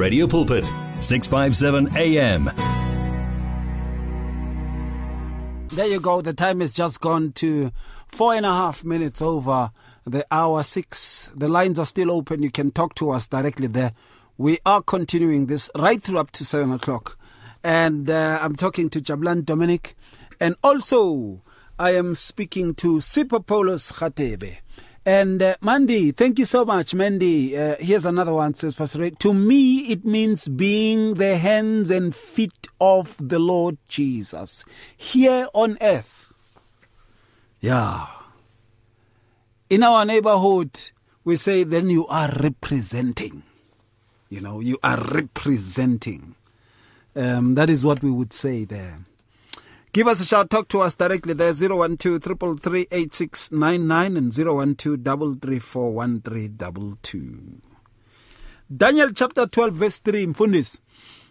Radio Pulpit, 657 AM. There you go. The time has just gone to four and a half minutes over the hour six. The lines are still open. You can talk to us directly there. We are continuing this right through up to seven o'clock. And uh, I'm talking to Jabulani Dominic. And also, I am speaking to Sipho Paulos Khatebe. And uh, Mandy, thank you so much, Mandy. Uh, here's another one, says Pastor Ray. To me, it means being the hands and feet of the Lord Jesus here on earth. Yeah. In our neighborhood, we say, then you are representing. You know, you are representing. Um, that is what we would say there. Give us a shout. Talk to us directly there. 012 and 012 Daniel chapter 12 verse 3 In Mfundis.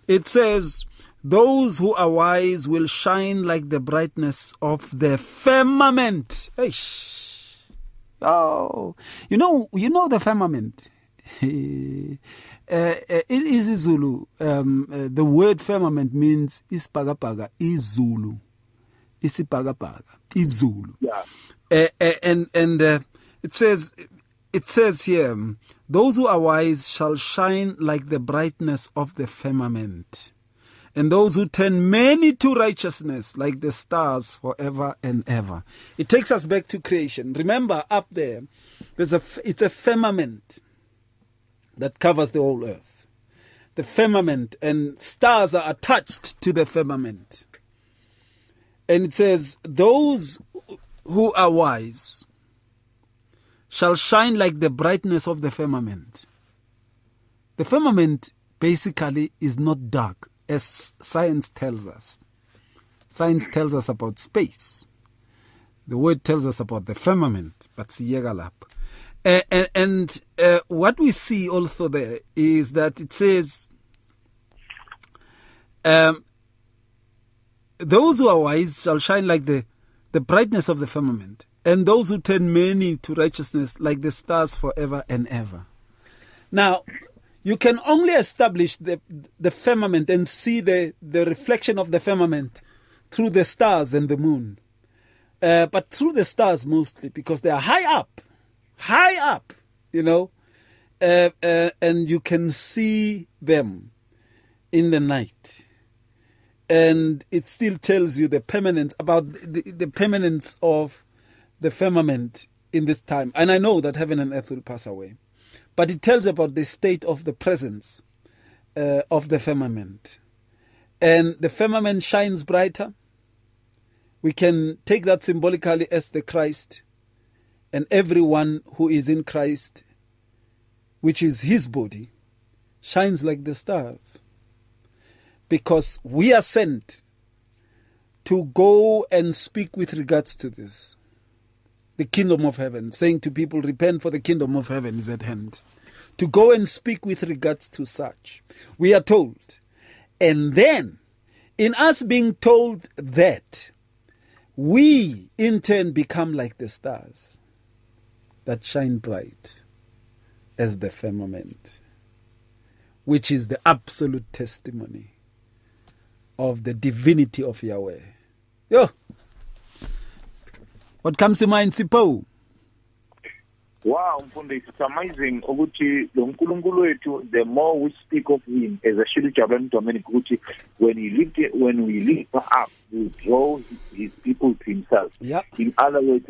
It says, those who are wise will shine like the brightness of the firmament. Eish. Oh, you know, you know the firmament. uh, uh, in isiZulu, um, uh, the word firmament means isipakapaka, izulu isibhakabhaka izulu. Yeah. Uh, and and uh, it says it says here those who are wise shall shine like the brightness of the firmament and those who turn many to righteousness like the stars forever and ever. It takes us back to creation. Remember up there there's a it's a firmament that covers the whole earth. The firmament and stars are attached to the firmament and it says, Those who are wise shall shine like the brightness of the firmament. The firmament basically is not dark, as science tells us. Science tells us about space. The word tells us about the firmament, but siyegalap. Uh, and, and uh, what we see also there is that it says, um, those who are wise shall shine like the, the brightness of the firmament, and those who turn many to righteousness like the stars forever and ever. Now, you can only establish the, the firmament and see the, the reflection of the firmament through the stars and the moon. Uh, but through the stars mostly, because they are high up, high up, you know, uh, uh, and you can see them in the night and it still tells you the permanence about the, the permanence of the firmament in this time. And I know that heaven and earth will pass away, but it tells about the state of the presence uh, of the firmament. And the firmament shines brighter. We can take that symbolically as the Christ, and everyone who is in Christ, which is his body, shines like the stars because we are sent to go and speak with regards to this. The kingdom of heaven, saying to people, Repent, for the kingdom of heaven is at hand. To go and speak with regards to such. We are told. And then, in us being told that, we in turn become like the stars that shine bright as the firmament, which is the absolute testimony of the divinity of Yahweh. Yo. What comes to mind Sipho? Wow, mfundisi, it's amazing ukuthi lo nkulunkulu wethu the more we speak of him as a shilo Jabulani Dominic ukuthi when he lift when we lift up we draw his people to himself. Yep. In other words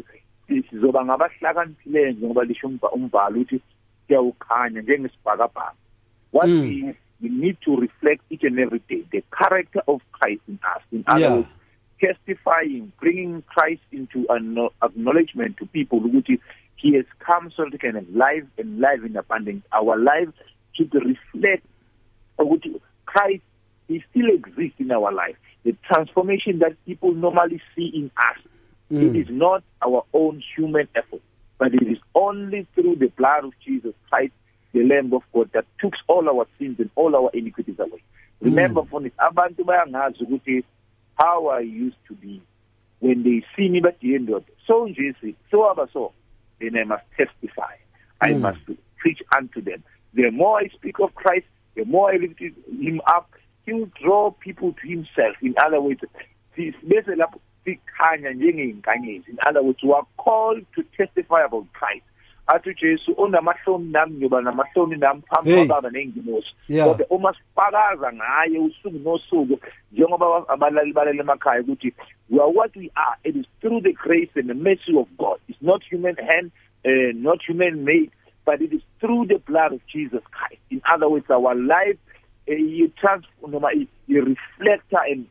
sizoba ngabahlakaniphileyo njengoba lisho umbhalo ukuthi kuyawukhanya njengesibhakabhaka. What mm. We need to reflect each and every day the character of Christ in us. In other yeah. words, testifying, bringing Christ into an acknowledgement to people ukuthi he has come so that he can have life and life in abundance. Our lives should reflect ukuthi Christ he still exists in our life. The transformation that people normally see in us, mm. it is not our own human effort, but it is only through the blood of Jesus Christ the Lamb of God that took all our sins and all our iniquities away. Remember, mm. for abantu bayangazi ukuthi how I used to be when they see me end of so nje so aba so then I must testify. I mm. must preach unto them. The more I speak of Christ, the more he lifted him up, he will draw people to himself. In other words, bese lapho sikhanya njengeinkanyezi. In other words, we are called to testify about Christ. Athi uJesu onamahloni nami ngiyoba namahloni nami phambi kwababa nengilosi kodwa uma sifakaza ngaye usuku nosuku njengoba abalali balele emakhaya ukuthi we are what we are. It is through the grace and the mercy of God. It's not human hand uh, not human made but it is through the blood of Jesus Christ. In other words our life uh, you transform noma you reflect and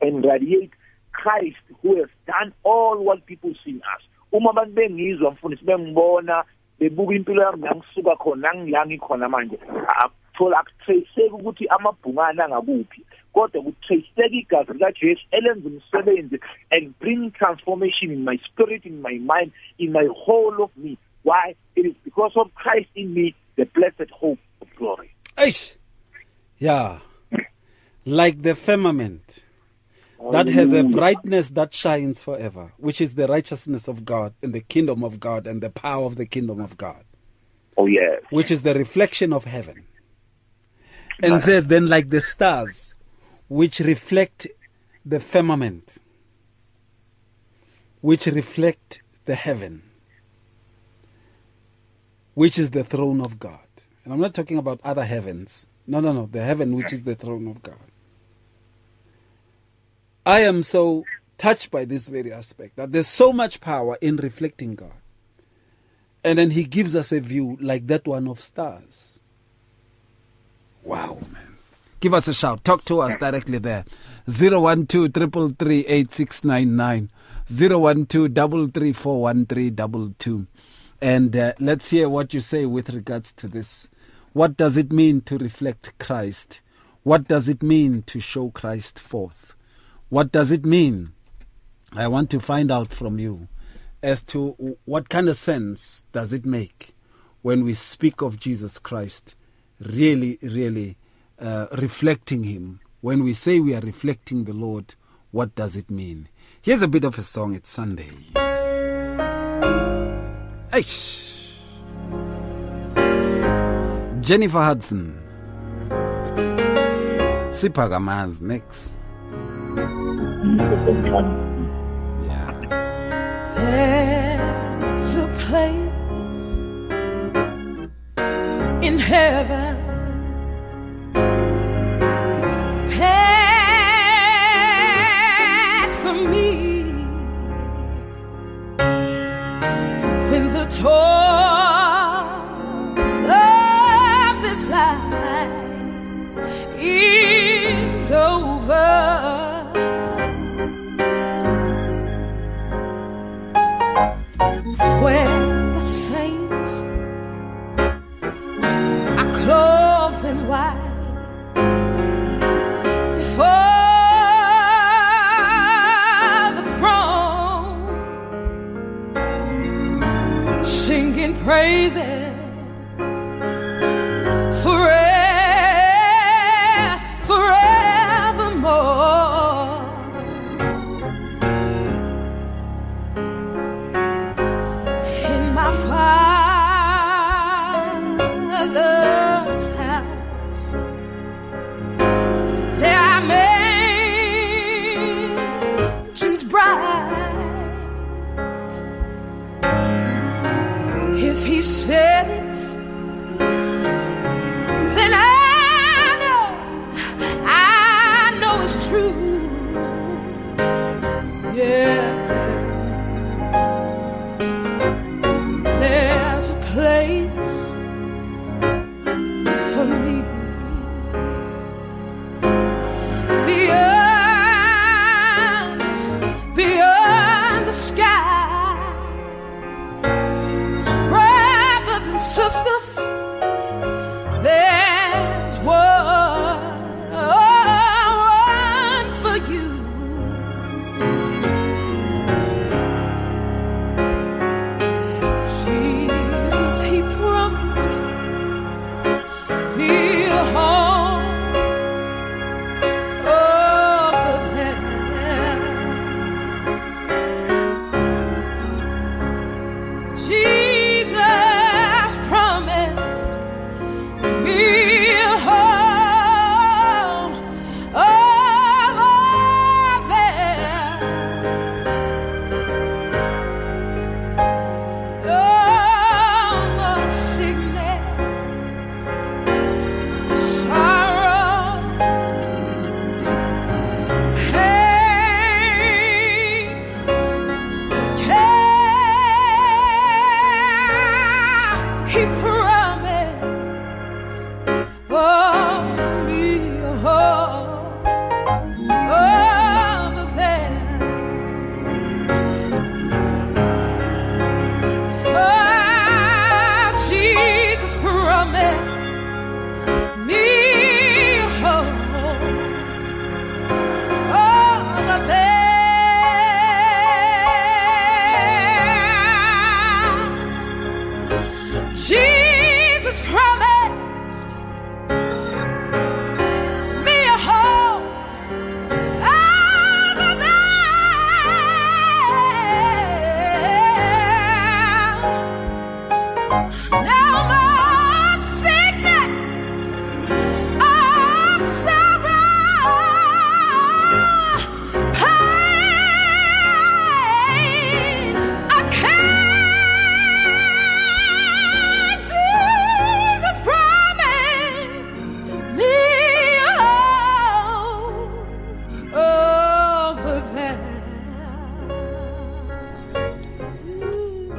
and radiate Christ who has done all what people see in us uma abantu bengizwa mfundisi bengibona bebuka impilo yami ngangisuka khona ngila ngikhona manje akuthola akutraceki ukuthi amabhungana angakuphi kodwa kutraceka igazi likaJesu elenza umsebenzi and bring transformation in my spirit in my mind in my whole of me. Why? It is because of Christ in me the blessed hope of glory. Eish! Yeah. Like the firmament. That has a brightness that shines forever, which is the righteousness of God and the kingdom of God and the power of the kingdom of God. Oh, yes. Which is the reflection of heaven. And nice. says, then, like the stars, which reflect the firmament, which reflect the heaven, which is the throne of God. And I'm not talking about other heavens. No, no, no. The heaven, which is the throne of God. I am so touched by this very aspect that there's so much power in reflecting God. And then he gives us a view like that one of stars. Wow, man. Give us a shout. Talk to us directly there. 012 333 And uh, let's hear what you say with regards to this. What does it mean to reflect Christ? What does it mean to show Christ forth? What does it mean? I want to find out from you as to what kind of sense does it make when we speak of Jesus Christ, really, really uh, reflecting Him. When we say we are reflecting the Lord, what does it mean? Here's a bit of a song. It's Sunday. Eish. Jennifer Hudson. Sipagama's next. Yeah. There's a place in heaven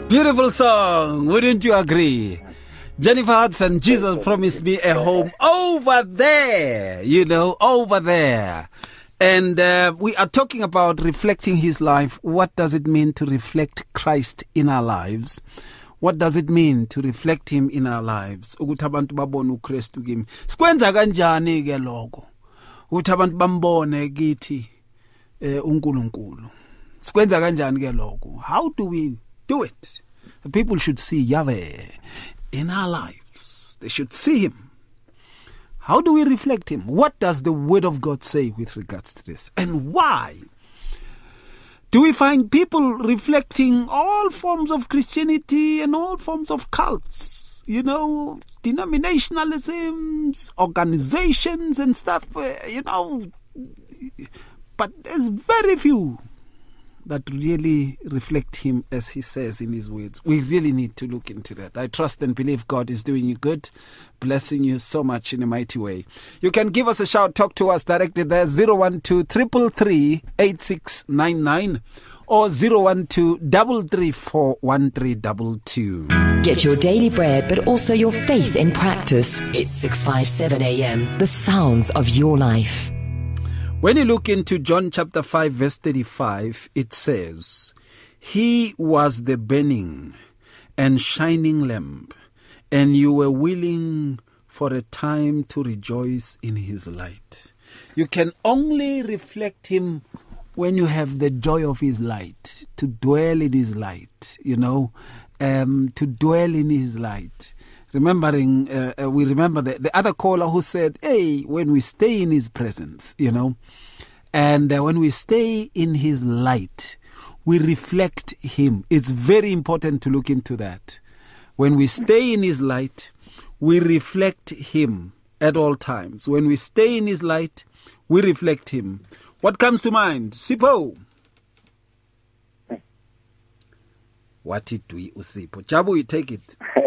Beautiful song, wouldn't you agree? Jennifer Hudson, Jesus promised me a home over there, you know, over there. And uh, we are talking about reflecting his life. What does it mean to reflect Christ in our lives? What does it mean to reflect him in our lives? Ukuthi abantu babone uKristu kimi. Sikwenza kanjani ke lokho? Ukuthi abantu bambone kithi eh uNkulunkulu. Sikwenza kanjani ke lokho? How do we do it? The people should see Yahweh in our lives. They should see him. How do we reflect him? What does the word of God say with regards to this? And why? Do we find people reflecting all forms of Christianity and all forms of cults? You know, denominationalisms, organizations, and stuff, uh, you know. But there's very few that really reflect him as he says in his words. We really need to look into that. I trust and believe God is doing you good, blessing you so much in a mighty way. You can give us a shout, talk to us directly there 012 333 8699 or 012 334 1322. Get your daily bread, but also your faith in practice. It's 657 AM. The sounds of your life. When you look into John chapter 5, verse 35, it says, He was the burning and shining lamp, and you were willing for a time to rejoice in his light. You can only reflect him when you have the joy of his light, to dwell in his light, you know, um, to dwell in his light remembering uh, uh, we remember the, the other caller who said hey when we stay in his presence you know? And uh, when we stay in his light we reflect him. It's very important to look into that. When we stay in his light we reflect him at all times. When we stay in his light we reflect him. What comes to mind? Sipho. what did we usipho jabu you take it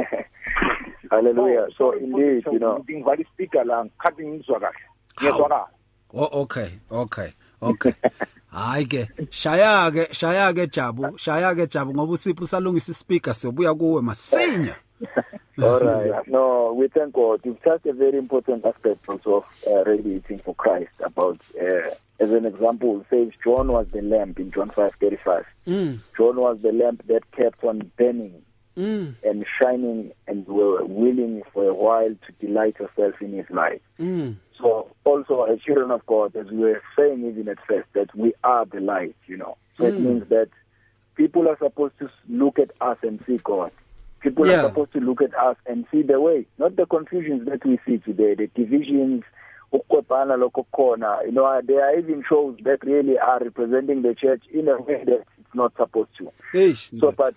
Hallelujah. So indeed, you know, ngivali speaker la ngikhathi ngizwa kahle. Ngiyazwakala. Oh okay, okay, okay. Hayi ke, shaya ke, shaya ke Jabu, shaya ke Jabu ngoba usipho salungisa ispeaker siyobuya kuwe masinya. all right. No, we thank God. You've touched a very important aspect also of uh, radiating for Christ. About, uh, as an example, it says John was the lamp in John five thirty five. Mm, John was the lamp that kept on burning mm, and shining, and were willing for a while to delight yourself in His light. mm. So also as children of God, as we were saying even at first, that we are the light, you know. So it Mm. means that people are supposed to look at us and see God. People Yeah. are supposed to look at us and see the way, not the confusions that we see today, the divisions, ukwebhana lokho khona. You know, there are even shows that really are representing the church in a way that it's not supposed to. Eish. So, but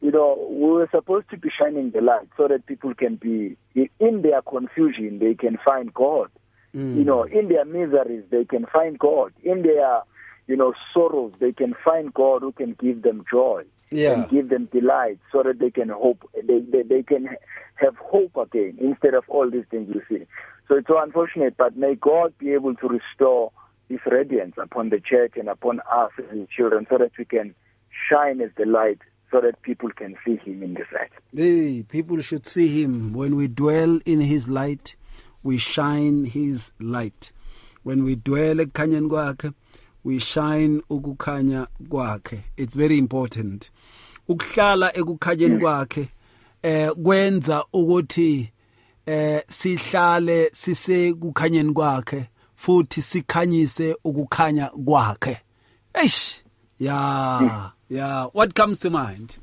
you know, we were supposed to be shining the light so that people can be in their confusion, they can find God. Mm. You know, in their miseries, they can find God. In their, you know, sorrows, they can find God who can give them joy Yeah. and give them delight, so that they can hope. They, they they can have hope again instead of all these things you see. So it's so unfortunate, but may God be able to restore His radiance upon the church and upon us as His children, so that we can shine as the light, so that people can see Him in this light. Hey, people should see him. When we dwell in his light, we shine his light. When we dwell ekukhanyeni kwakhe, we shine ukukhanya kwakhe. It's very important. Ukuhlala ekukhanyeni kwakhe eh kwenza ukuthi eh sihlale sisekukhanyeni kwakhe futhi sikhanyise ukukhanya kwakhe. Eish. Yeah. Yeah, what comes to mind?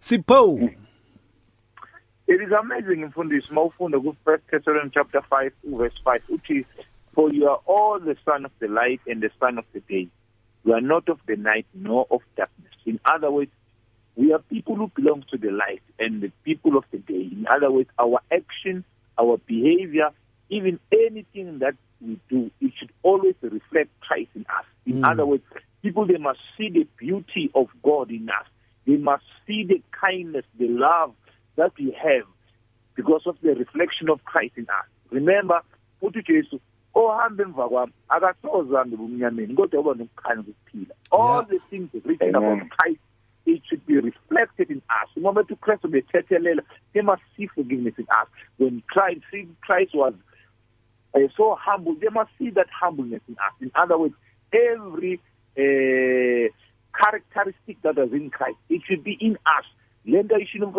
Sipho. It is amazing mfundisi mawufunda ku First Thessalonians chapter 5 verse 5 uthi for you are all the son of the light and the son of the day. You are not of the night nor of darkness. In other words, we are people who belong to the light and the people of the day. In other words, our action, our behavior, even anything that we do, it should always reflect Christ in us. In Mm. other words, people they must see the beauty of God in us. They must see the kindness, the love that we have because of the reflection of Christ in us. Remember, uthi Jesu ohambe emva kwami akasoze bumnyameni kodwa uba nokukhanya kokuphila. All the things written about Christ it should be reflected in us. The moment to Christ be they must see forgiveness in us. When Christ, Christ was uh, so humble, they must see that humbleness in us. In other words, every uh, characteristic that is in Christ, it should be in us. Lenda ishino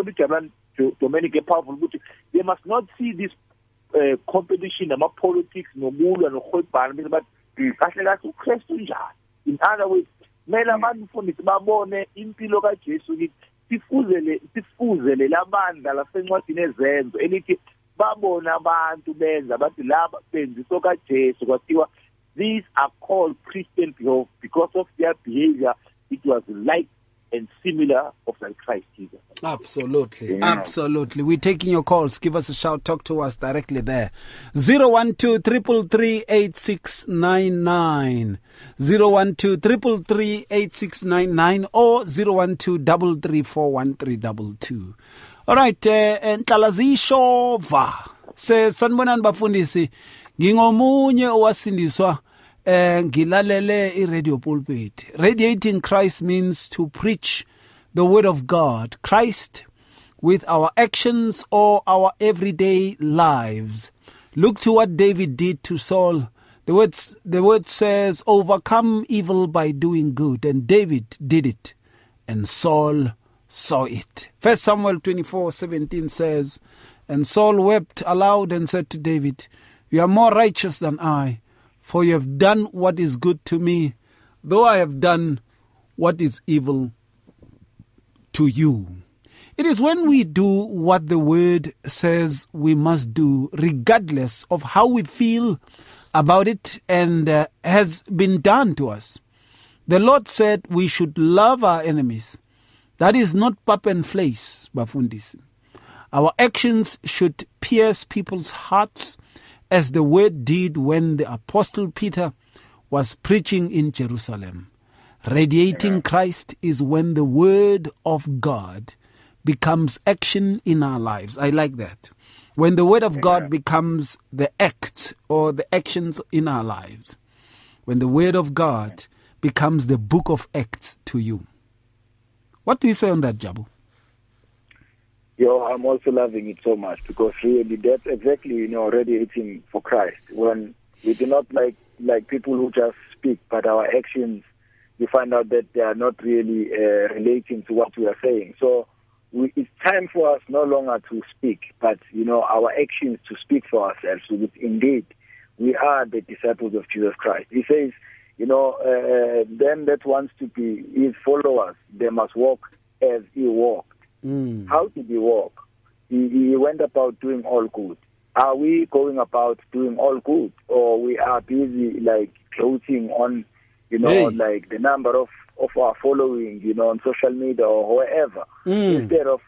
to Dominic powerful they must not see this uh, competition ama politics nokulwa nokuhwebhana but kahle kahle uKristu njani? In other words kumele abantu mfundisi babone impilo kaJesu ukuthi sifuzele sifuzele labandla lasencwadini ezenzo elithi babona abantu benza bathi laba benziso kaJesu kwathiwa these are called Christian people because of their behavior it was like and similar of like Christ Jesus. Absolutely. Yeah. Absolutely. We're taking your calls. Give us a shout. Talk to us directly there. 012 333 8699. 012 333 8699 or 012 334 All right. Uh, Ntlazishova. Se sanibonani bafundisi. Ngingomunye owasindiswa eh ngilalele i-radio pulpit. Radiating christ means to preach the word of god. Christ with our actions or our everyday lives. Look to what david did to saul. The word, the word says overcome evil by doing good. And david did it and saul saw it. First samuel 24 17 says and saul wept aloud and said to david you are more righteous than i for you have done what is good to me, though I have done what is evil to you. It is when we do what the word says we must do, regardless of how we feel about it and uh, has been done to us. The Lord said we should love our enemies. That is not pap and flesh, bafundisi. Our actions should pierce people's hearts as the word did when the Apostle Peter was preaching in Jerusalem. Radiating Christ is when the word of God becomes action in our lives. I like that. When the word of God becomes the acts or the actions in our lives. When the word of God becomes the book of acts to you. What do you say on that, Jabu? Yo, I'm also loving it so much because really that's exactly you know radiating for Christ. When we do not like like people who just speak, but our actions, you find out that they are not really uh, relating to what we are saying. So we, it's time for us no longer to speak, but you know our actions to speak for ourselves. So indeed we are the disciples of Jesus Christ. He says, you know, uh, them that wants to be his followers, they must walk as he walked. Mm. How did he walk? He, he went about doing all good. Are we going about doing all good, or we are busy like closing on, you know, Hey. like the number of of our following, you know, on social media or wherever, Mm. instead of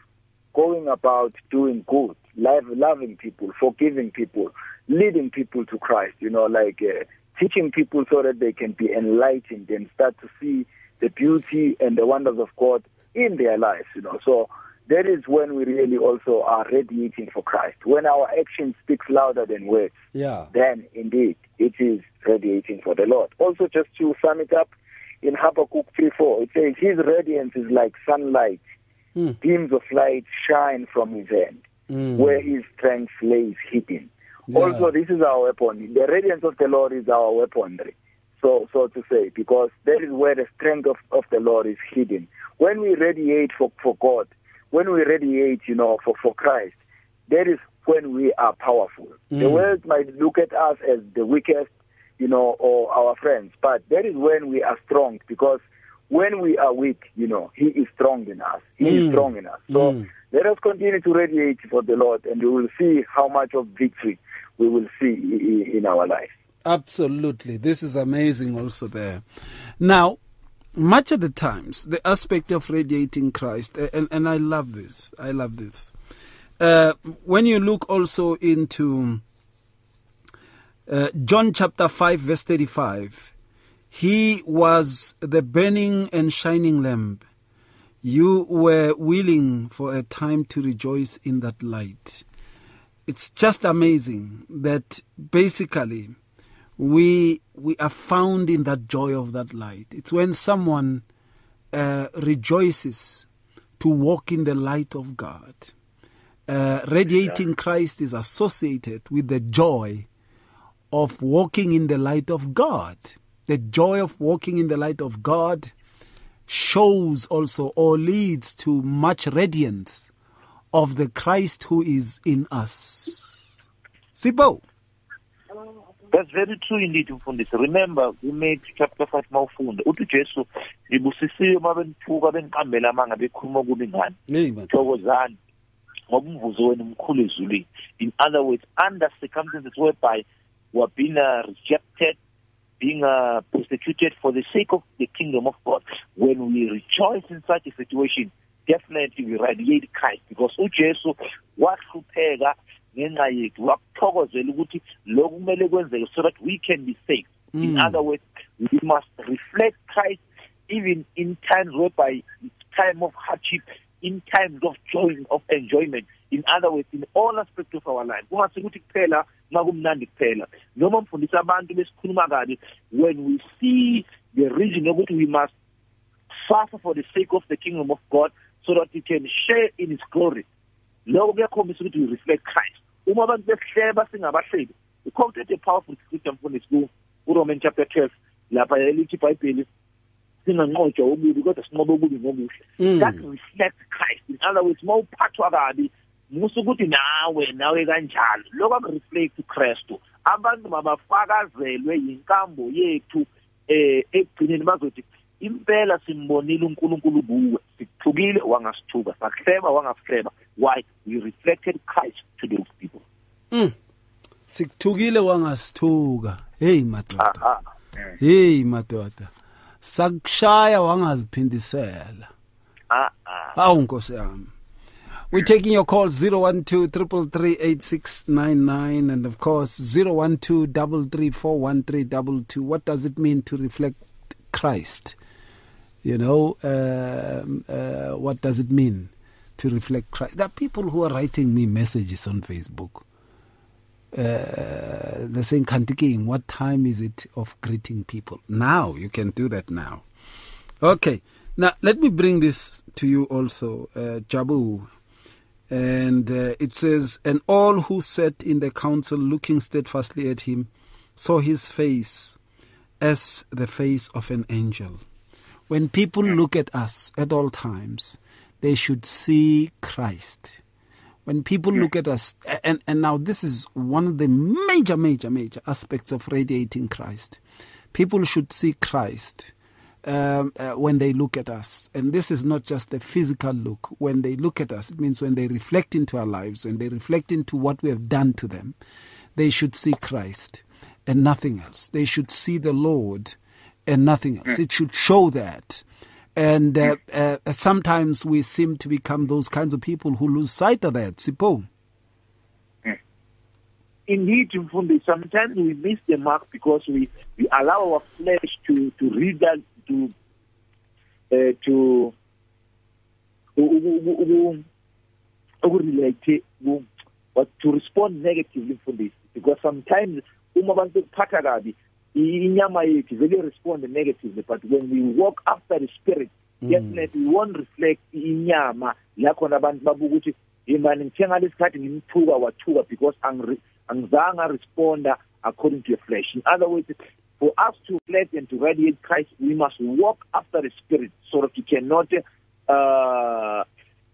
going about doing good, love, loving people, forgiving people, leading people to Christ, you know, like uh, teaching people so that they can be enlightened and start to see the beauty and the wonders of God in their lives, you know. So that is when we really also are radiating for Christ. When our action speaks louder than words, Yeah. then indeed it is radiating for the Lord. Also, just to sum it up, in Habakkuk 3 4, it says, His radiance is like sunlight, Mm. beams of light shine from his hand, Mm. where his strength lays hidden. Yeah. Also, this is our weapon. The radiance of the Lord is our weaponry, so so to say, because that is where the strength of, of the Lord is hidden. When we radiate for, for God, when we radiate, you know, for, for Christ, that is when we are powerful. The Mm. world might look at us as the weakest, you know, or our friends, but that is when we are strong because when we are weak, you know, He is strong in us. He Mm. is strong in us. So Mm. let us continue to radiate for the Lord, and we will see how much of victory we will see in our life. Absolutely. This is amazing also there. Now, much of the times, the aspect of radiating Christ, and, and I love this, I love this. Uh, when you look also into uh, John chapter 5, verse 35, he was the burning and shining lamp. You were willing for a time to rejoice in that light. It's just amazing that basically we we are found in that joy of that light. It's when someone uh, rejoices to walk in the light of God. Uh, radiating Christ is associated with the joy of walking in the light of God. The joy of walking in the light of God shows also or leads to much radiance of the Christ who is in us. Sipho. That's very true indeed mfundisi. Remember we made chapter 5 mawufunda uthi Jesu ibusisiwe mabenithuka beniqambela amanga bekhuluma kubi ngani. Thokozani ngoba umvuzo wenu mkhulu ezulwini. In other words, under circumstances whereby we are being uh, rejected, being uh, persecuted for the sake of the kingdom of God, when we rejoice in such a situation, definitely we radiate Christ because uJesu wahlupheka ngenxa yethu wakuthokozela ukuthi lokhu kumele kwenzeke so that we can be saved. In Mm. other words, we must reflect Christ even in times whereby time of hardship, in times of joy, of enjoyment. In other words, in all aspects of our life. Kungasi ukuthi kuphela makumnandi kuphela. Noma mfundisa abantu besikhuluma kabi when we see the reason ukuthi we must suffer for the sake of the kingdom of God so that we can share in his glory. Lokho kuyakhombisa ukuthi we reflect Christ. Uma abantu besihleba singabahleli. We quoted a powerful scripture mfundisi ku uRoman chapter 12 lapha elithi iBhayibheli singanqotshwa ububi kodwa sinqobe ububi ngobuhle. Mm. That reflects Christ. In other words, mawuphathwa kabi musu ukuthi nawe nawe kanjalo lokho akureflect uKristu abantu mabafakazelwe yinkambo yethu eh ekugcineni bazothi impela simbonile uNkulunkulu kuwe sikuthukile wangasithuka sakuhleba wangasihleba why we reflected Christ to those people Mm. Sikuthukile wangasithuka. Hey madoda. Hey madoda. Sakushaya wangaziphindisela. ah ah Hawu Nkosi yami. We're taking your call 012 and of course 012 What does it mean to reflect Christ? You know, um, uh, what does it mean to reflect Christ? There are people who are writing me messages on Facebook. Uh, they're saying, Kantiking, what time is it of greeting people? Now, you can do that now. Okay. Now, let me bring this to you also, uh, Jabu. And uh, it says, And all who sat in the council looking steadfastly at him saw his face as the face of an angel. When people look at us at all times, they should see Christ. When people look at us, and, and now this is one of the major, major, major aspects of radiating Christ. People should see Christ um, uh, when they look at us. And this is not just a physical look. When they look at us, it means when they reflect into our lives and they reflect into what we have done to them, they should see Christ and nothing else. They should see the Lord and nothing else. It should show that. And uh, uh, sometimes we seem to become those kinds of people who lose sight of that. Sipho. indeed mfundi sometimes we miss the mark because we we allow our flesh to to read that to uh, to ukurelate but to respond negatively mfundisi because sometimes uma abantu kuphatha kabi i- inyama yethu vele respond negatively but when we walk after the spirit definitely we won't reflect inyama. La khona abantu babuka ukuthi imani ngithenga lesikhathi ngimthuka wathuka because angiri- angizange responda according to your flesh. In other words for us to reflect and to radiate Christ we must walk after the spirit so that we cannot uh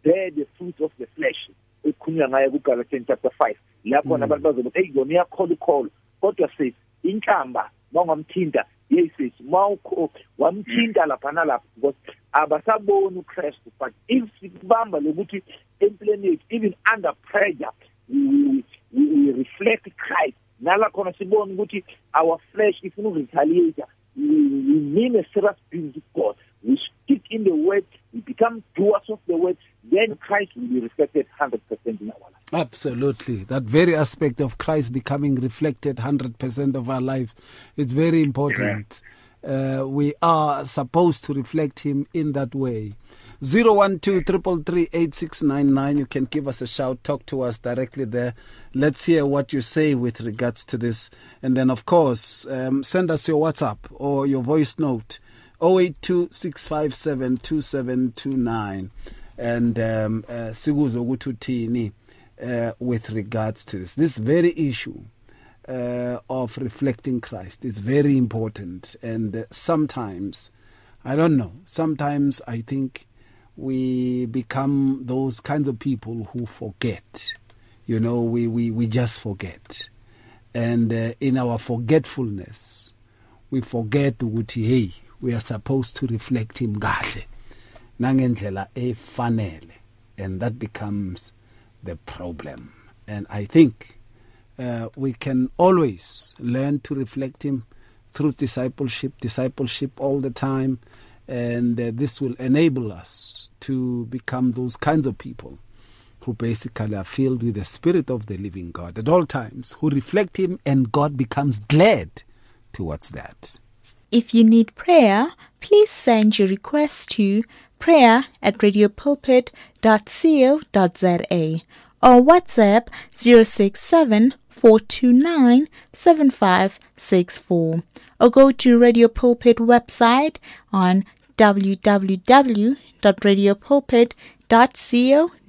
bear the fruit of the flesh. Ekhulunywa ngayo kuGalatians chapter 5 lapho abantu bazobe hey yona iyakhola ukholo kodwa says inhlamba mawungamthinta yes sis mawukho wamthinta lapha nalapha because abasaboni uKristu but if sikubamba lokuthi empilweni yethu even under pressure we, we, we, we reflect Christ. Nala khona sibona ukuthi our flesh ifuna ukuretaliate we, we mean a serious business with God. We stick in the word we become doers of the word then Christ will be reflected 100% in our life Absolutely. That very aspect of Christ becoming reflected 100% of our life. It's very important. Uh, we are supposed to reflect Him in that way. 012 You can give us a shout, talk to us directly there. Let's hear what you say with regards to this. And then, of course, um, send us your WhatsApp or your voice note 0826572729 and um uh, ukuthi uthini uh, with regards to this. This very issue uh, of reflecting Christ is very important. And uh, sometimes I don't know sometimes I think we become those kinds of people who forget. You know we we we just forget. And uh, in our forgetfulness we forget ukuthi hey we are supposed to reflect him kahle nangendlela efanele and that becomes the problem. And i think uh, we can always learn to reflect him through discipleship discipleship all the time and uh, this will enable us to become those kinds of people who basically are filled with the spirit of the living God at all times who reflect him and God becomes glad towards that If you need prayer, please send your request to prayer at radiopulpit.co.za or WhatsApp 067 429 7564 or go to Radio Pulpit website on www.radiopulpit.co.za.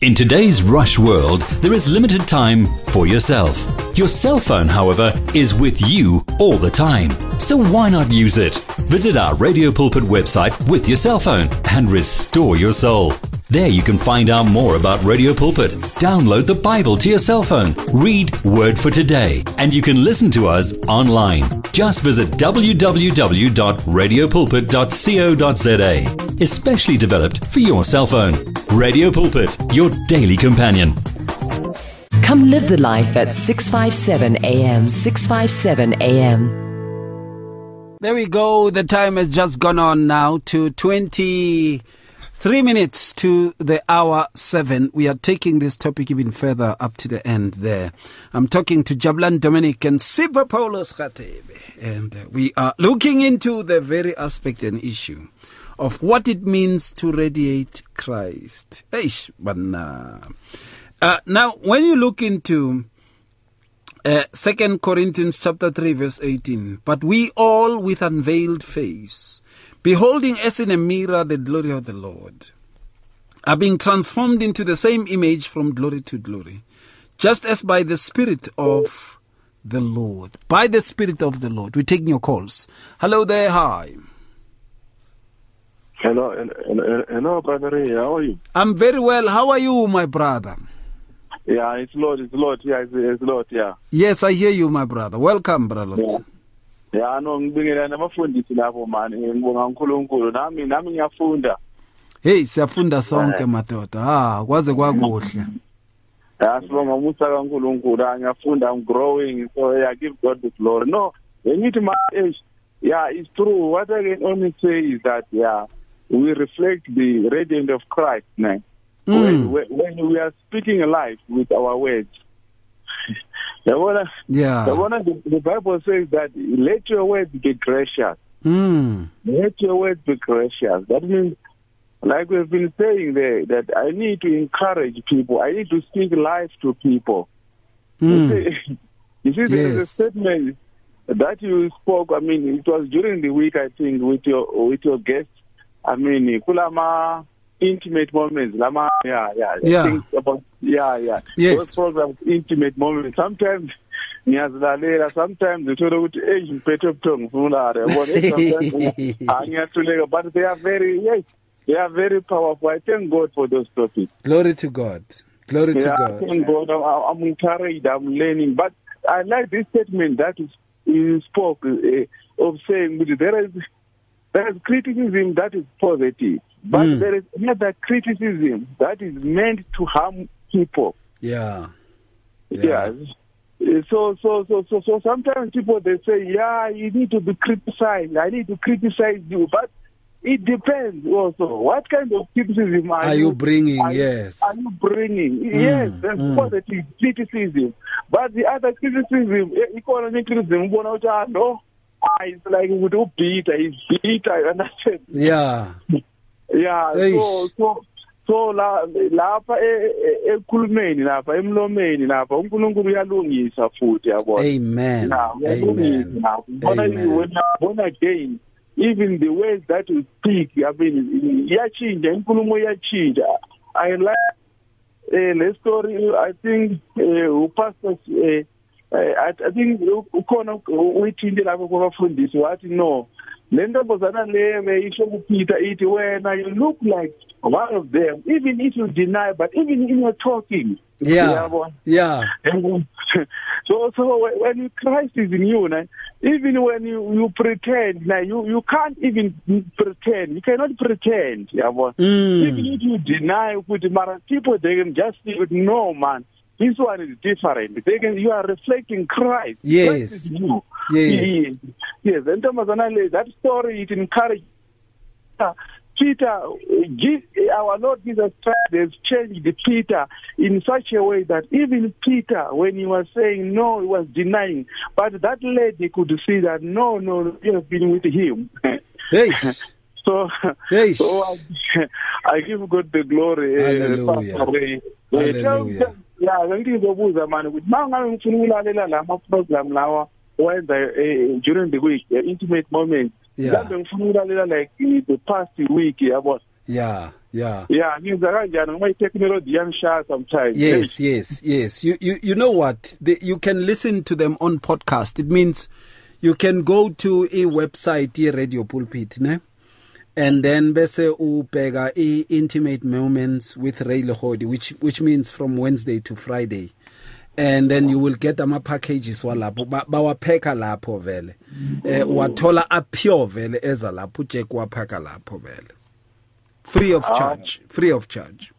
In today's rush world, there is limited time for yourself. Your cell phone, however, is with you all the time. So why not use it? Visit our Radio Pulpit website with your cell phone and restore your soul. There you can find out more about Radio Pulpit, download the Bible to your cell phone, read Word for Today, and you can listen to us online. Just visit www.radiopulpit.co.za, especially developed for your cell phone. Radio Pulpit, your daily companion. Come live the life at 657 AM. 657 AM. There we go. The time has just gone on now to 23 minutes to the hour 7. We are taking this topic even further up to the end there. I'm talking to Jabulani Dominic and Sipho Paulos Khatebe. And we are looking into the very aspect and issue of what it means to radiate Christ. Eish, banna. Uh, now, when you look into uh, Second Corinthians chapter 3 verse 18. But we all with unveiled face, beholding as in a mirror the glory of the Lord, are being transformed into the same image from glory to glory, just as by the Spirit of the Lord. By the Spirit of the Lord. We're taking your calls. Hello there, hi. Hello, hello, hello, brother Ray. How are you? I'm very well. How are you, my brother? Yeah, it's Lord, it's Lord. Yeah, it's, it's Lord. Yeah. Yes, I hear you, my brother. Welcome, brother. Yeah. Yeah, no ngibingelela nabafundisi lapho mani ngibonga uNkulunkulu nami nami ngiyafunda. Hey, siyafunda sonke madoda. Ah, kwaze kwakuhle. Yeah, sibonga umusa kaNkulunkulu. Ah, ngiyafunda I'm growing so yeah, give God the glory. No, when it my age, yeah, it's true. What I can only say is that yeah, we reflect the radiance of Christ, man. Mm. When, when we are speaking life with our words. Yabona Yeah. yabona the, the Bible says that let your words be gracious. Mm. Let your words be gracious. That means like we've been saying there that I need to encourage people. I need to speak life to people. You Mm. see, you see is a statement that you spoke. I mean, it was during the week, I think, with your with your guest. I mean, kulama intimate moments. Lama, yeah, yeah, Yeah. Things about, yeah, yeah. Yes. Those programs, intimate moments. Sometimes ngiyazilalela sometimes ngithola ukuthi hey ngiphethe ubuthongo ngifuna ulala yabona Eh, sometimes ah, ngiyahluleka but they are very yes they are very powerful i thank god for those topics Glory to God. Glory to yeah, God. thank God. I'm, I'm encouraged. I'm learning. But I like this statement that is, you spoke uh, of saying that there is there is criticism that is positive, but Mm. there is another criticism that is meant to harm people. Yeah. Yeah. Yes. Uh, So, so, so, so, so sometimes people they say, yeah, you need to be criticized. I need to criticize you, but it depends also. What kind of criticism are, Are you bringing? are Yes. Are you bringing? yes, there's mm. positive criticism, but the other criticism, eh, economic criticism, ubona ukuthi, ah, no, it's like he's bitter. You understand? Yeah. Yeah, so Eish. so so la lapha ekhulumeni lapha emlomeni lapha uNkulunkulu uyalungisa futhi yabona Amen. Amen. Bona are born again even the ways that we speak i mean iyachinja inkulumo iyachinja i like eh le story i think eh upastor eh I, I think ukhona uyithinte lapho kwabafundisi wathi no le ntombazana le beyisho kuPeter ithi wena you look like one of them even if you deny but even in your talking. Yeah yeah. So so when Christ is in you na even when you you pretend na you you can't even pretend you cannot pretend yabona Mm. even if you deny ukuthi mara people they can just see it no man this one is different they can you are reflecting Christ Yes. Christ is you Yes. yes yes ntombazana le that story it encouraged Peter, uh, our Lord Jesus Christ has changed Peter in such a way that even Peter, when he was saying no, he was denying. But that lady could see that no, no, you have been with him. hey So, Hey. so I, I give God the glory. eh, Hallelujah. Hallelujah. Yeah, ngizobuza manje ukuthi mangabe ngifuna ukulalela lama program lawa wenza eh, during the week eh, intimate moments Yeah. ngifuna ukulalela like the past week yabo yeah yeah yeah ngenza kanjani ngoba i-technology iyangishaya sometimes Yes, yes, yes. You you you know what? The, you can listen to them on podcast. It means you can go to a website i Radio Pulpit, ne? And then bese ubheka i intimate moments with Ray Lehodi which which means from Wednesday to Friday. And then you will get ama packages walapho Ba- bawapheka lapho vele. Eh wathola a pure vele eza lapho uJack waphaka lapho vele. Free of charge, free of charge.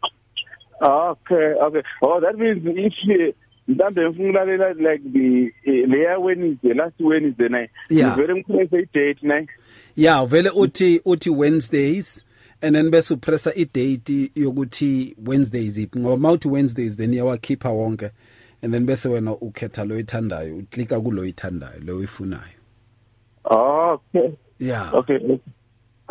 okay okay oh that means if eh, mhlambe ngifuna ukulalela like the eh, leya Wednesday last Wednesday night Yeah. vele ngipress i date night Yeah, vele uthi uthi Wednesdays and then bese upressa i date yokuthi Wednesdays iphi ngoba uthi Wednesdays then iyawakhipha wonke and then bese wena ukhetha lo ithandayo uklika kulo ithandayo lo ifunayo. okay Yeah. okay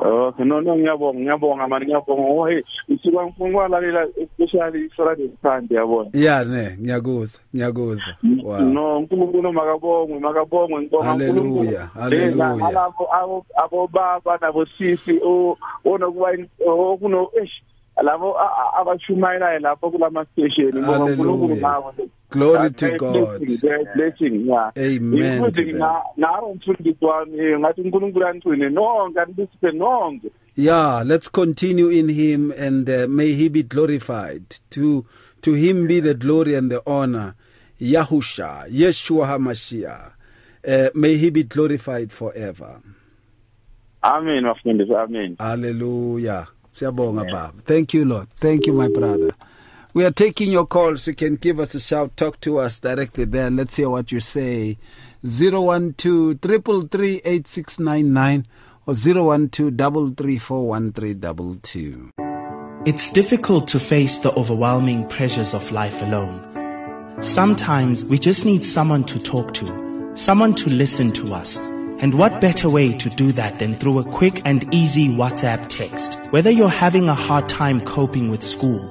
okay no no ngiyabonga ngiyabonga mani ngiyabonga oh hey isuka ngifuna ukulalela especially Friday Sunday yabona Yeah ne ngiyakuzwa ngiyakuzwa. Wow. no uNkulunkulu makabongwe makabongwe ngibonga Hallelujah, hallelujah. nalabo abo abo baba nabo sisi o onokuba okuno eish labo a- a- abashumayelayo lapho kulama station ngibonga uNkulunkulu Hallelujah. Ngabo Glory to God. blessing, very blessing yeah Amen to Including that. na nawe mfundisi wami ngathi uNkulunkulu anigcine nonke anibusise nonke Yeah, let's continue in him and uh, may he be glorified. To to him be the glory and the honor. Yahusha, Yeshua HaMashiach. Uh, may he be glorified forever. amen bafundisi amen Hallelujah. Siyabonga baba. Thank you Lord. Thank you my brother. We are taking your calls. You can give us a shout. Talk to us directly there. Let's hear what you say. 012 333 8699 or 012 It's difficult to face the overwhelming pressures of life alone. Sometimes we just need someone to talk to, someone to listen to us. And what better way to do that than through a quick and easy WhatsApp text? Whether you're having a hard time coping with school,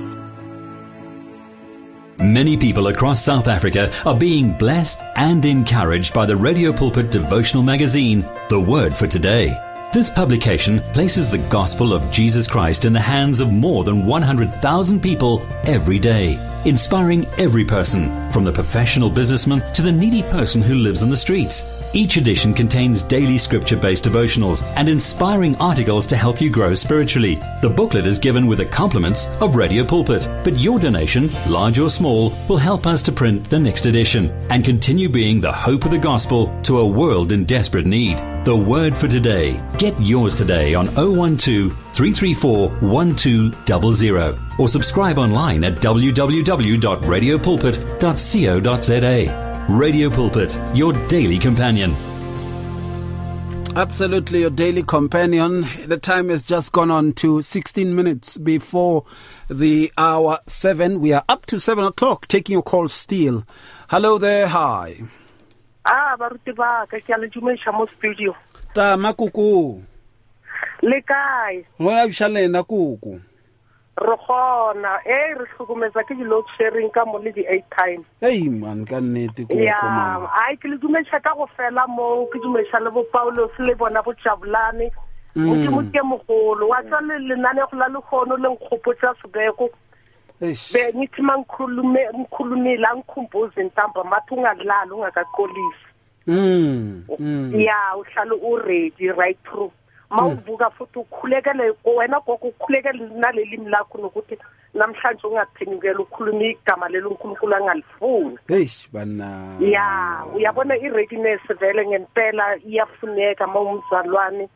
Many people across South Africa are being blessed and encouraged by the Radio Pulpit devotional magazine, The Word for Today. This publication places the gospel of Jesus Christ in the hands of more than 100,000 people every day, inspiring every person, from the professional businessman to the needy person who lives on the streets. Each edition contains daily scripture based devotionals and inspiring articles to help you grow spiritually. The booklet is given with the compliments of Radio Pulpit, but your donation, large or small, will help us to print the next edition and continue being the hope of the gospel to a world in desperate need. The Word for Today. Get yours today on 012 334 1200 or subscribe online at www.radiopulpit.co.za. Radio Pulpit, your daily companion. Absolutely, your daily companion. The time has just gone on to 16 minutes before the hour 7. We are up to 7 o'clock, taking your call still. Hello there, hi. ah baruti ba ka ke a le dumediša mo studio Tama kuku. le kae. Go ya bishalena kuku. re kgona. E re hlokometsa ke di-load sharing ka mo le di-eight time. Hey man, ka nnete ai ke le dumediša ka go fela mo ke dumediša le bo paulos le bona bo jabulane. Mm. modimo ke mogolo. Wa tsa le lenanego la lekgono le nkgopotsa sebeko. Eish. bengithi ma ngikhulumile angikhumbuze ntamba mathi ungadlali ungakakolisi Mm. Mm. ya uhlale uready right through ma uvuka futhi ukhulekele wena gogo ukhulekele nalelimi lakho nokuthi namhlanje ungaphenyukela ukhuluma igama leli unkulunkulu angalifuni Eish bana. ya uyabona i-readiness vele ngempela iyafuneka ma umzalwane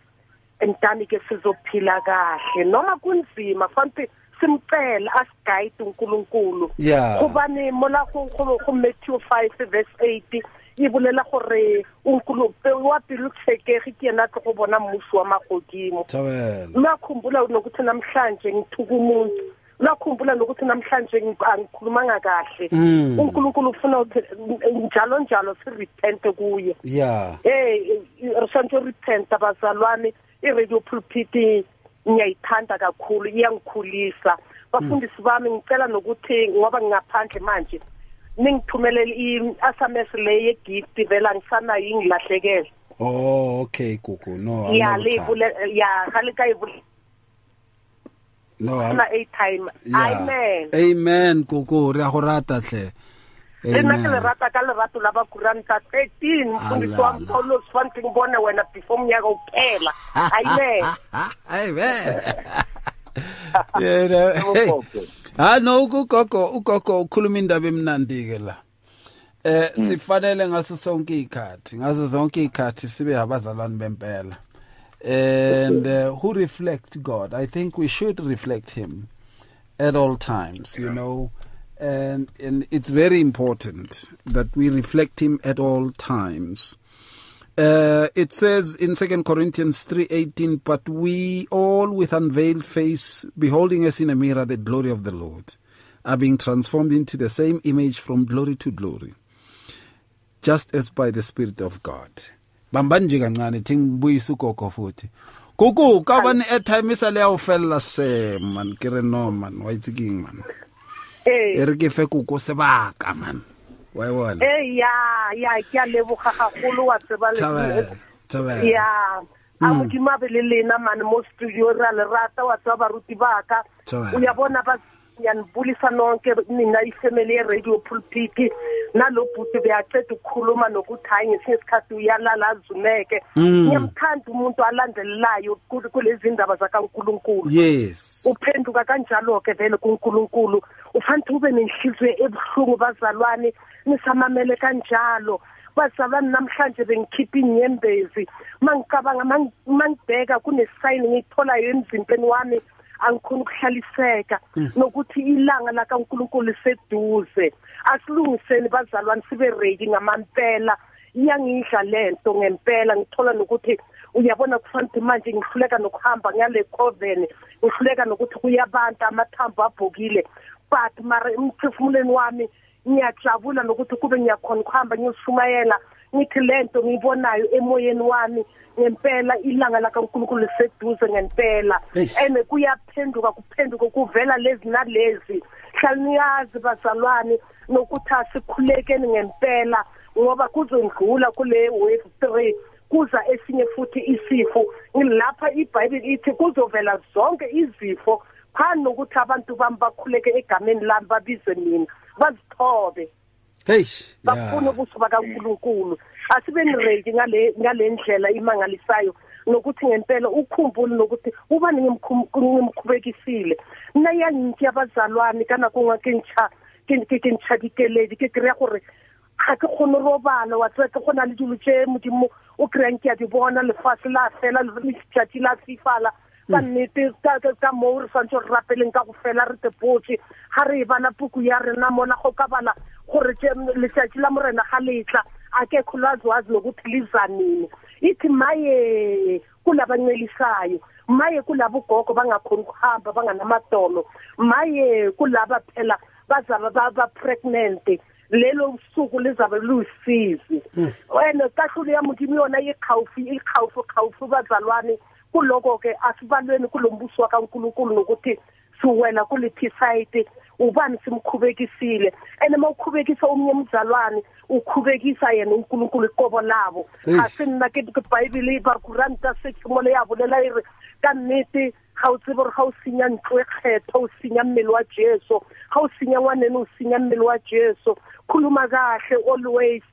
entani ke sizophila kahle noma kunzima fanti simcele asigayide unkulunkulu Yeah. gobane mola go go- go Matthew 5 verse 8 e bolela gore unkulupe wa pelo tshekege ke yena tlo go bona mmuso wa magodimo Tawela. uyakhumbula nokuthi namhlanje ngithuka umuntu uyakhumbula nokuthi namhlanje ngi- angikhulumanga kahle Mm. unkulunkulu ufuna ukuthi njalo njalo sirepente kuye Yeah. eh risanto repent abazalwane i-radio pulpit ngiyayithanda kakhulu iyangikhulisa bafundisi bami ngicela nokuthi ngoba ngingaphandle manje ningithumelele i-sms le yegift vela ngisanayo ingilahlekele Oh, okay kuku. No. ya leyivule ya ga le ka ivula No. na eight time amen Amen kuku. Re a go rata hle. le nna ke le rata ka lerato la bakuranta thirteen mfundisi Ala, wami paulos fanti ngibone wena before umnyaka uphela amen Amen. Yena. Ha no ugogo ugogo ukhuluma indaba emnandi ke la. Eh sifanele ngaso sonke ikhathi, ngaso zonke ikhathi sibe abazalwane bempela. And uh, who reflect God. I think we should reflect him at all times, you know. And and it's very important that we reflect him at all times. Uh, it says in Second Corinthians three eighteen, but we all with unveiled face, beholding as in a mirror the glory of the Lord, are being transformed into the same image from glory to glory, just as by the Spirit of God. Bamba nje kancane thi ugogo futhi. Kuku ka ba ni airtime isa le ya o fella se man ke re no man wa itse king man. E re ke fe kuku sebaka man. Wa bona. e ya ya ke a leboga gagolo wa tseba le ya a modimo a be le lena mane mo studio ra le rata wa tseba baruti baka o ya bona ba yanibulisa nonke nina ifamily ye-radio pulpit. Nalo bhuti beyaceda ukukhuluma nokuthi hayi ngesinye isikhathi uyalala azumeke Mm. ngiyamthanda umuntu alandelelayo kul- kulezi ndaba zakankulunkulu. Yes. uphenduka kanjalo-ke vele kunkulunkulu. Ufanele ube nenhliziyo ebuhlungu bazalwane nisamamele kanjalo. Bazalwane namhlanje bengikhipha inyembezi. Mangicabanga mang- mangibheka kunesayini ngiyitholayo emzimbeni wami. Angikhona ukuhlaliseka nokuthi ilanga lakankulunkulu liseduze. Asilungiseni bazalwane sibe ready ngamampela. Iyangidla lento ngempela ngithola nokuthi uyabona kufanele manje ngihluleka nokuhamba ngale coven ngihluleka nokuthi kuyabantu amathambo abhokile but mara emphefumulweni wami ngiyajabula nokuthi kube ngiyakhona ukuhamba ngiyoshumayela. Ngithi lento ngiyibonayo emoyeni wami ngempela ilanga lakankulunkulu liseduze ngempela. And kuyaphenduka kuphenduka kuvela lezi nalezi. Hlala niyazi bazalwane nokuthi asikhulekeni ngempela ngoba kuzondlula kule wave 3 kuza esinye futhi isifo. Lapha ibhayibheli ithi kuzovela zonke izifo phani nokuthi abantu bami bakhuleke egameni lami babize mina bazithobe. Hey. bafuna ubuso bakaNkuluNkulu. Asibeni ready ngale ngale ndlela imangalisayo nokuthi ngempela ukhumbule nokuthi ubani ngimkhubekisile nna ya ntse abazalwane kana kunga ke ntsha ke ke ke ntsha dikeledi ke kry gore ga ke kgone robala wa tsetse go na le dilo tse modimo o kry-ang ke a di bona lefatshe la fela letšatši la fifala ka nnete ka moo re tshwanetse re rapeleng ka go fela re tepotse ga re e bala puku ya rena mola go ka bala gore letšatši la morena ga letla a ke khulaziwazi nokuthi liza nini ithi maye kulabancelisayo maye kulabo gogo bangakhoni ukuhamba banganamadolo maye kulaba phela bazaba baba pregnant lelo suku lizabe luyisizi wena kahlule yamuthi yona ikhawufi ikhawufu khawufu bazalwane kuloko ke asibalweni kulombuso kaNkuluNkulu nokuthi siwela kuliphi side ubani simkhubekisile? And mawukhubekisa umnye umzalwane ukhubekisa yena uNkulunkulu iqobo labo. Asinna ke ke bible ba kuranta se mo le ya bolela ire ka nnete ga o tsebe gore ga o senya ntlo e kgetho o senya mmele wa jesu. Ga o senya ngwanene o senya mmele wa jesu. Khuluma kahle always.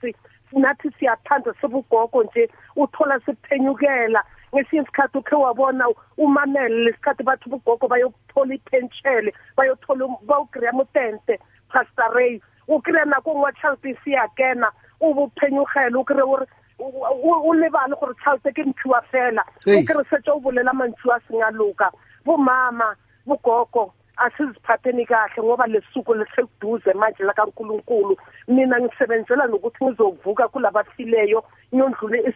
Nathi siyathanda sibugogo nje. Uthola siphenyukela. Ngesinye isikhathi ukhe wabona umamele lesikhathi bathi ubugogo bayokuthola ipentshele bayothola bawugreya mutente pastor ray. Ukry-a nako ngwa tšhelete se ya kena o bophenyogele o kry-e gore o lebale gore tšhelete ke nthiwa fela. O kry setse o bolela mantšu a seng a loka bomama bogogo asiziphatheni kahle ngoba lesuku lisekuduze manje la kaNkuluNkulu mina ngisebenzela nokuthi ngizovuka kulabafileyo nyondlule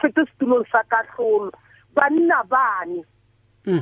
fete isitulweni sakahlolo banina bani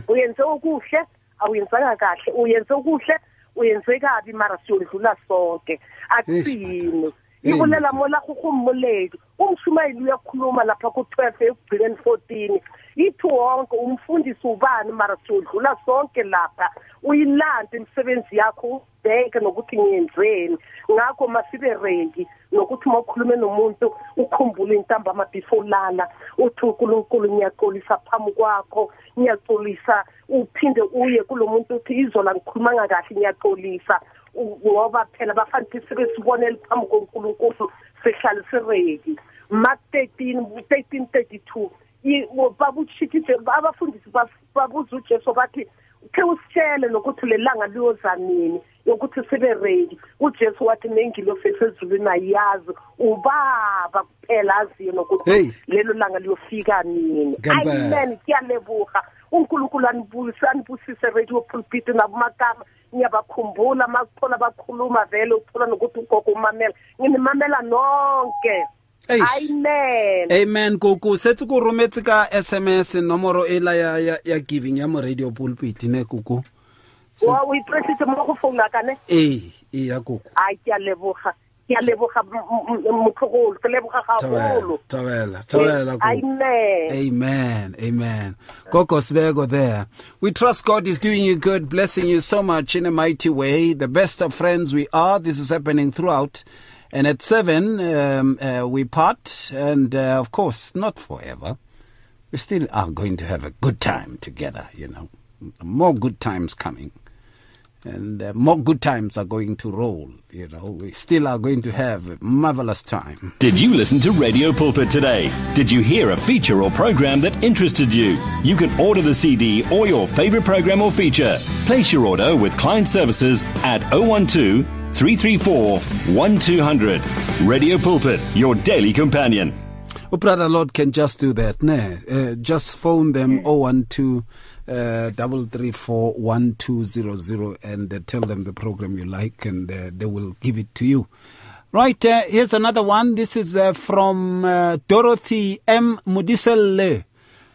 uyenze okuhle awuyenzanga kahle. Uyenze okuhle uyenze kabi mara siyondlula sonke. Akutsini ibulela mola go gommoledi umshumayeli uyakhuluma lapha ku-12 ekugcineni 14 ithi wonke umfundisi ubani mara siyodlula sonke lapha? Uyilanda imisebenzi yakho ubheke nokuthi ngiyenzeni ngakho masibe ready nokuthi uma ukhulume nomuntu ukhumbule intambama before lala uthi uNkulunkulu ngiyaxolisa phambi kwakho ngiyaxolisa uphinde uye kulomuntu uthi izola ngikhuluma kahle ngiyaxolisa ngoba phela bafanele sibe sibonele phambi koNkulunkulu sihlale siredi. Mark 13 1332 babuchithise abafundisi babuza uJesu bathi ke usitshele nokuthi lelanga liyoza nini yokuthi sibe ready. uJesu wathi nengilo sesezulwini ayazi ubaba kuphela aziyo nokuthi lelo langa liyofika nini. Amen kuyalebuha uNkulunkulu anibuyisa anibusise radio pulpit nabumakama ngiyabakhumbula makuthola bakhuluma vele uthola nokuthi ugogo umamela. Nginimamela nonke. Amen. Amen koko setse ko rometse ka sms nomoro e la ya, ya, ya giving ya mo radio pulpit ne koko wa o ipresitse mo go founa ka ne? Ee ee ya koko a ke a leboga ke a leboga motlhogolo ke leboga gagolo thabela thabela amen. Amen amen. Koko sibeko there. We trust god is doing you good blessing you so much in a mighty way. The best of friends we are. This is happening throughout and at seven, um, uh, we part, and uh, of course, not forever. We still are going to have a good time together, you know. More good times coming. And uh, more good times are going to roll, you know. We still are going to have a marvelous time. Did you listen to Radio Pulpit today? Did you hear a feature or program that interested you? You can order the CD or your favorite program or feature. Place your order with client services at 012 334 1200. Radio Pulpit, your daily companion. Oh, Brother Lord can just do that. Ne? Uh, just phone them 012 uh, 334 1200 and uh, tell them the program you like and uh, they will give it to you. Right, uh, here's another one. This is uh, from uh, Dorothy M. Mudiselle.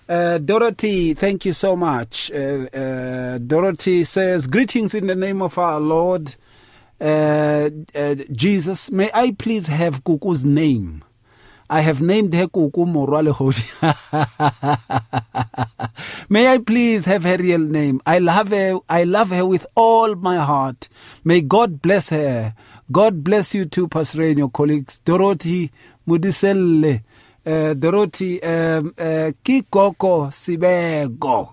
Uh, Dorothy, thank you so much. Uh, uh, Dorothy says, Greetings in the name of our Lord uh, uh, Jesus. May I please have Kuku's name? I have named her Kuku Morale May I please have her real name? I love her. I love her with all my heart. May God bless her. God bless you too, Pastor and your colleagues. Dorothy Mudiselle. Uh, Dorothy um, uh, Kikoko Sibego.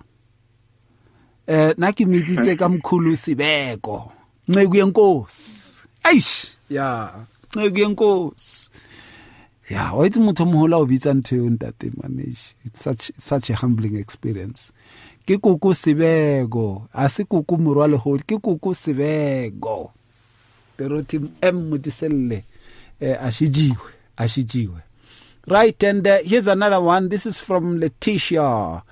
Uh, ka mkhulu Sibego. Nceku yenkosi. Eish. Yeah. Nceku yenkosi. Yeah, wa itse motho mohola o bitsa ntho eo ntate manesh. It's such it's such a humbling experience. Ke kuku Sibego, a se kuku morwa legodi, ke kuku Sibego. Dorothy M Mudiselle. Uh, ashijiwe, ashijiwe. Right, and uh, here's another one. This is from Letitia. Uh,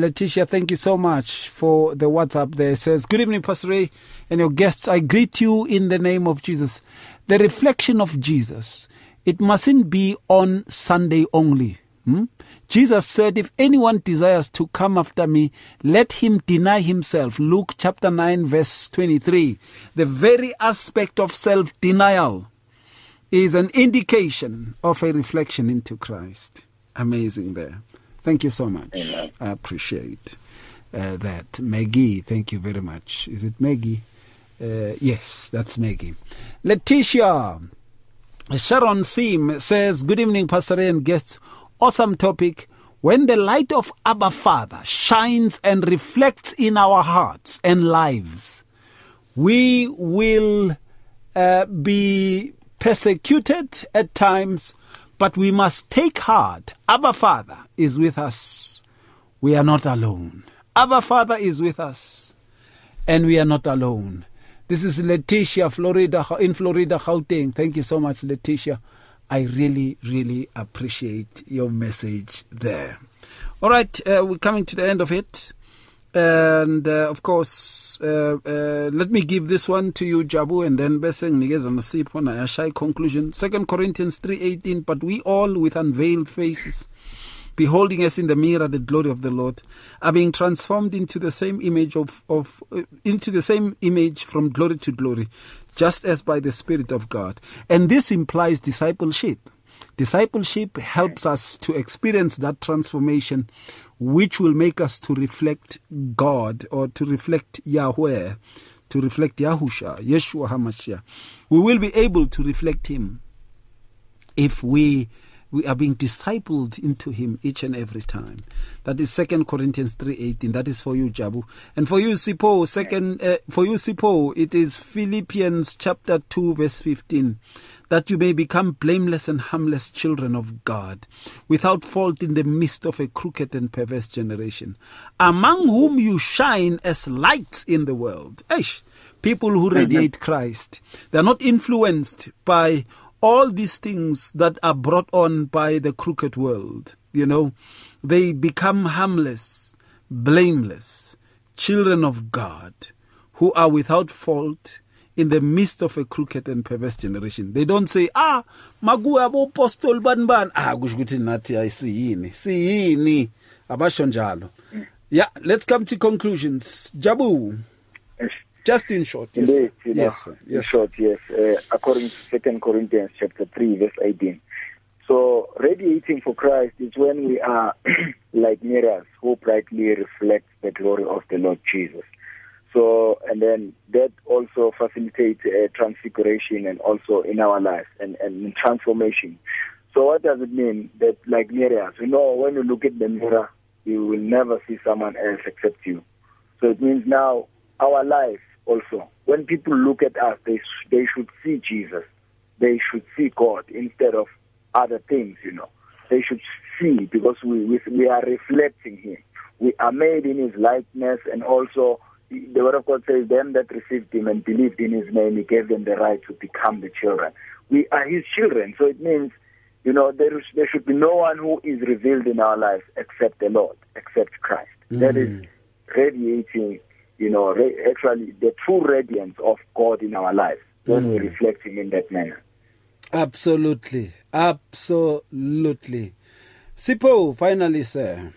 Letitia, thank you so much for the WhatsApp there. It says, Good evening, Pastor Ray and your guests. I greet you in the name of Jesus. The reflection of Jesus, it mustn't be on Sunday only. Hmm? Jesus said, If anyone desires to come after me, let him deny himself. Luke chapter 9, verse 23. The very aspect of self denial is an indication of a reflection into Christ. Amazing there. Thank you so much. Amen. I appreciate uh, that. Maggie, thank you very much. Is it Maggie? Uh, yes, that's Maggie. Letitia, Sharon Sim says, Good evening, Pastor and guests. Awesome topic. When the light of Abba Father shines and reflects in our hearts and lives, we will uh, be persecuted at times, but we must take heart. Abba Father is with us. We are not alone. Abba Father is with us, and we are not alone. This is Letitia, Florida, in Florida, Gauteng. Thank you so much, Letitia. I really, really appreciate your message there. All right, uh, we're coming to the end of it. And uh, of course, uh, uh, let me give this one to you, Jabu, and then bese nginikeza nosipho na shy conclusion. Second Corinthians 3:18. But we all, with unveiled faces, beholding as in the mirror the glory of the Lord, are being transformed into the same image of, of uh, into the same image from glory to glory, just as by the Spirit of God. And this implies discipleship. Discipleship helps us to experience that transformation, which will make us to reflect God or to reflect Yahweh, to reflect Yahusha, Yeshua HaMashiach. We will be able to reflect Him if we we are being discipled into him each and every time. That is second corinthians 3.18 that is for you jabu. And for you Sipho second uh, for you Sipho it is philippians chapter 2 verse 15 that you may become blameless and harmless children of God, without fault in the midst of a crooked and perverse generation, among whom you shine as lights in the world. Eish, people who radiate Christ. They are not influenced by all these things that are brought on by the crooked world. You know, they become harmless, blameless, children of God, who are without fault in the midst of a crooked and perverse generation. They don't say, ah, makuwe apostol bani bani. Ah, ukuthi nathi ayisiyini. Siyini. Abasho njalo. Yeah, let's come to conclusions. Jabu. Just in short. Yes, Indeed, sir. you know, yes, sir. in Yes, sir. short, yes. Uh, according to Second Corinthians chapter three, verse eighteen. So radiating for Christ is when we are like mirrors who brightly reflect the glory of the Lord Jesus. So and then that also facilitates uh, transfiguration and also in our lives and, and transformation. So what does it mean that like mirrors? You know, when you look at the mirror, you will never see someone else except you. So it means now our life also. When people look at us, they sh- they should see Jesus. They should see God instead of other things. You know, they should see because we we, we are reflecting Him. We are made in His likeness, and also the Word of God says, "Them that received Him and believed in His name, He gave them the right to become the children." We are His children, so it means. You know, there, is, there should be no one who is revealed in our lives except the Lord, except Christ. That is mm. radiating, you know, actually the true radiance of God in our lives when we reflect Him in that manner. Absolutely. Absolutely. Sipho, finally, sir.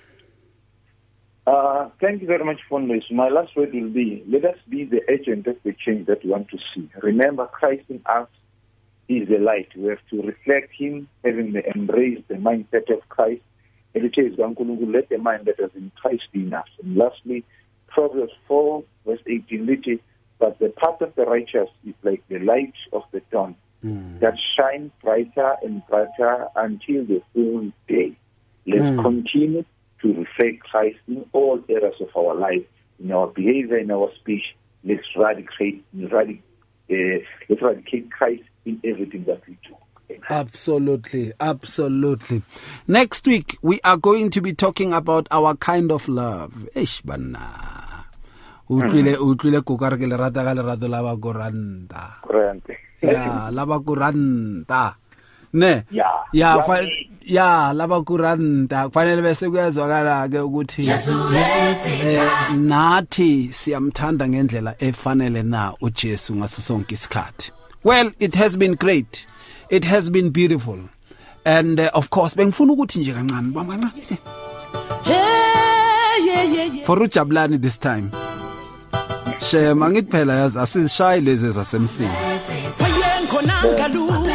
Uh, thank you very much, Fondace. My last word will be, let us be the agent of the change that we want to see. Remember, Christ in us is the light. We have to reflect Him, having embraced the mindset of Christ. And it says, "Unkulunkulu, let the mind that is in Christ be in us. And lastly, Proverbs 4, verse 18, which is, but the path of the righteous is like the light of the dawn that shines brighter and brighter until the full day. Let's Mm. continue to reflect Christ in all areas of our life, in our behavior, in our speech. Let's radicate, radic, uh, let's radicate Christ in everything that we do. Absolutely, absolutely. Next week we are going to be talking about our kind of love. Eish banna. Utlwile utlwile kokare ke le rata ka lerato la ba koranta. Correct. Ya, la ba koranta. Ne? Yeah. Ya, Yeah. fa- ya laba kuranta kufanele bese kuyazwakala ke ukuthi eh, nathi siyamthanda ngendlela efanele na uJesu ngaso sonke isikhathi well it has been great it has been beautiful and uh, of course bengifuna ukuthi nje kancane bamba kancane Hey, yeah, yeah, yeah. for ujabulani this time shema ngithi phela yazi asizishayi lezi zasemsini Wayenkhonanga lutho.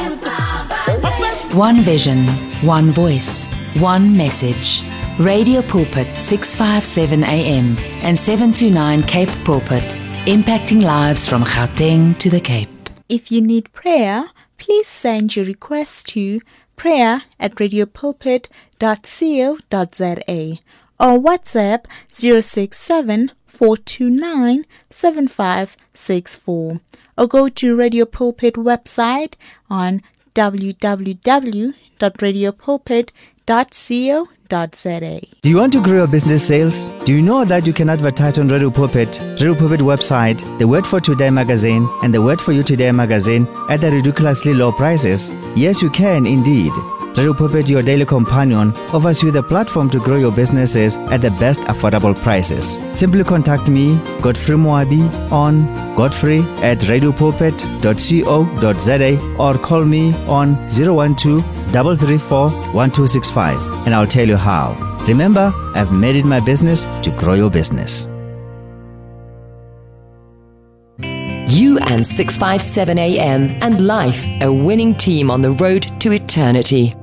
Wapes- One vision, one voice, one message. Radio Pulpit 657 AM and 729 Cape Pulpit, impacting lives from Gauteng to the Cape. If you need prayer, please send your request to prayer at radiopulpit.co.za or WhatsApp 067 429 7564 or go to Radio Pulpit website on www.radiopulpit.co.za. Do you want to grow your business sales? Do you know that you can advertise on Radio Pulpit, Radio Pulpit website, the Word for Today magazine, and the Word for You Today magazine at the ridiculously low prices? Yes, you can indeed. Radio Pulpit, your daily companion, offers you the platform to grow your businesses at the best affordable prices. Simply contact me, Godfrey Moabi, on godfrey at radiopulpit.co.za or call me on 012 334 1265 and I'll tell you how. Remember, I've made it my business to grow your business. You and 657 AM and life, a winning team on the road to eternity.